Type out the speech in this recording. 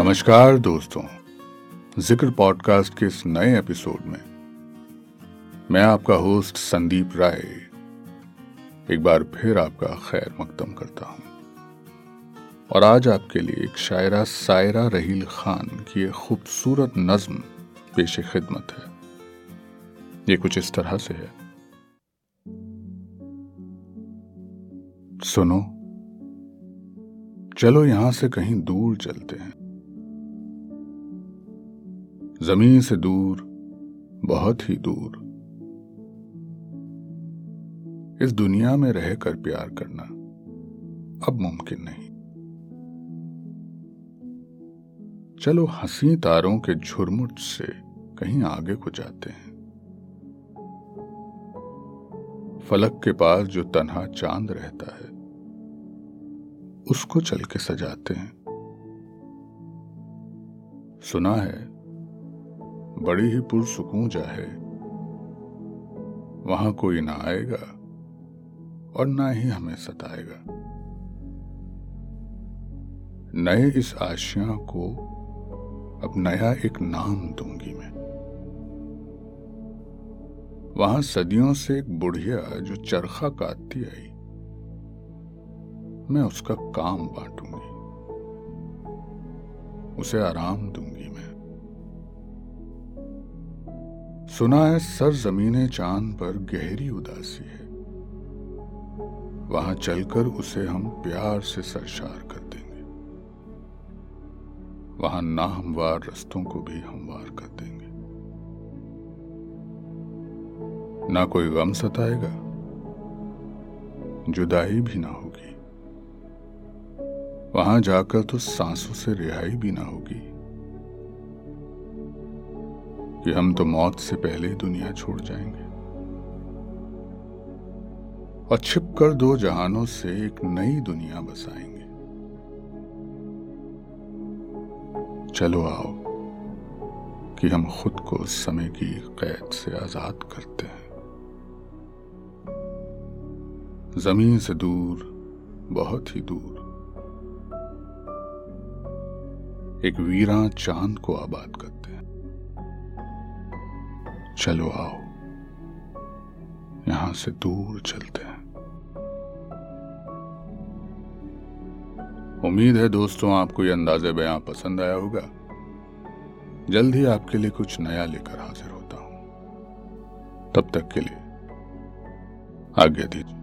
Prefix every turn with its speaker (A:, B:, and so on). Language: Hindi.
A: नमस्कार दोस्तों। ज़िक्र पॉडकास्ट के इस नए एपिसोड में मैं आपका होस्ट संदीप राय एक बार फिर आपका खैर मकदम करता हूँ। और आज आपके लिए एक शायरा सायरा रहील खान की एक खूबसूरत नज्म पेश खिदमत है। ये कुछ इस तरह से है। सुनो, चलो यहाँ से कहीं दूर चलते हैं। ज़मीन से दूर, बहुत ही दूर। इस दुनिया में रहकर प्यार करना अब मुमकिन नहीं। चलो हँसी तारों के झुरमुट से कहीं आगे को जाते हैं। फलक के पास जो तनहा चाँद रहता है, उसको चल के सजाते हैं। सुना है बड़ी ही पुरसकून जा है वहाँ कोई ना आएगा और ना ही हमें सताएगा। नए इस आशिया को अब नया एक नाम दूँगी मैं। वहाँ सदियों से एक बुढ़िया जो चरखा काटती आई, मैं उसका काम बांटूँगी। उसे आराम दूँगी। सुना है सर जमीने चाँद पर गहरी उदासी है। वहाँ चलकर उसे हम प्यार से सरशार कर देंगे। वहाँ ना हमवार रस्तों को भी हमवार कर देंगे। ना कोई गम सताएगा, जुदाई भी ना होगी। वहाँ जाकर तो सांसों से रिहाई भी ना होगी। कि हम तो मौत से पहले ही दुनिया छोड़ जाएँगे। और छिप कर दो जहानों से एक नई दुनिया बसाएँगे। चलो आओ, कि हम खुद को समय की कैद से आज़ाद करते हैं। ज़मीन से दूर, बहुत ही दूर। एक वीरा चाँद को आबाद करते चलो आओ। यहाँ से दूर चलते हैं। उम्मीद है दोस्तों, आपको यह अंदाजे बयां पसंद आया होगा। जल्द ही आपके लिए कुछ नया लेकर हाजिर होता हूँ। तब तक के लिए आज्ञा दीजिए।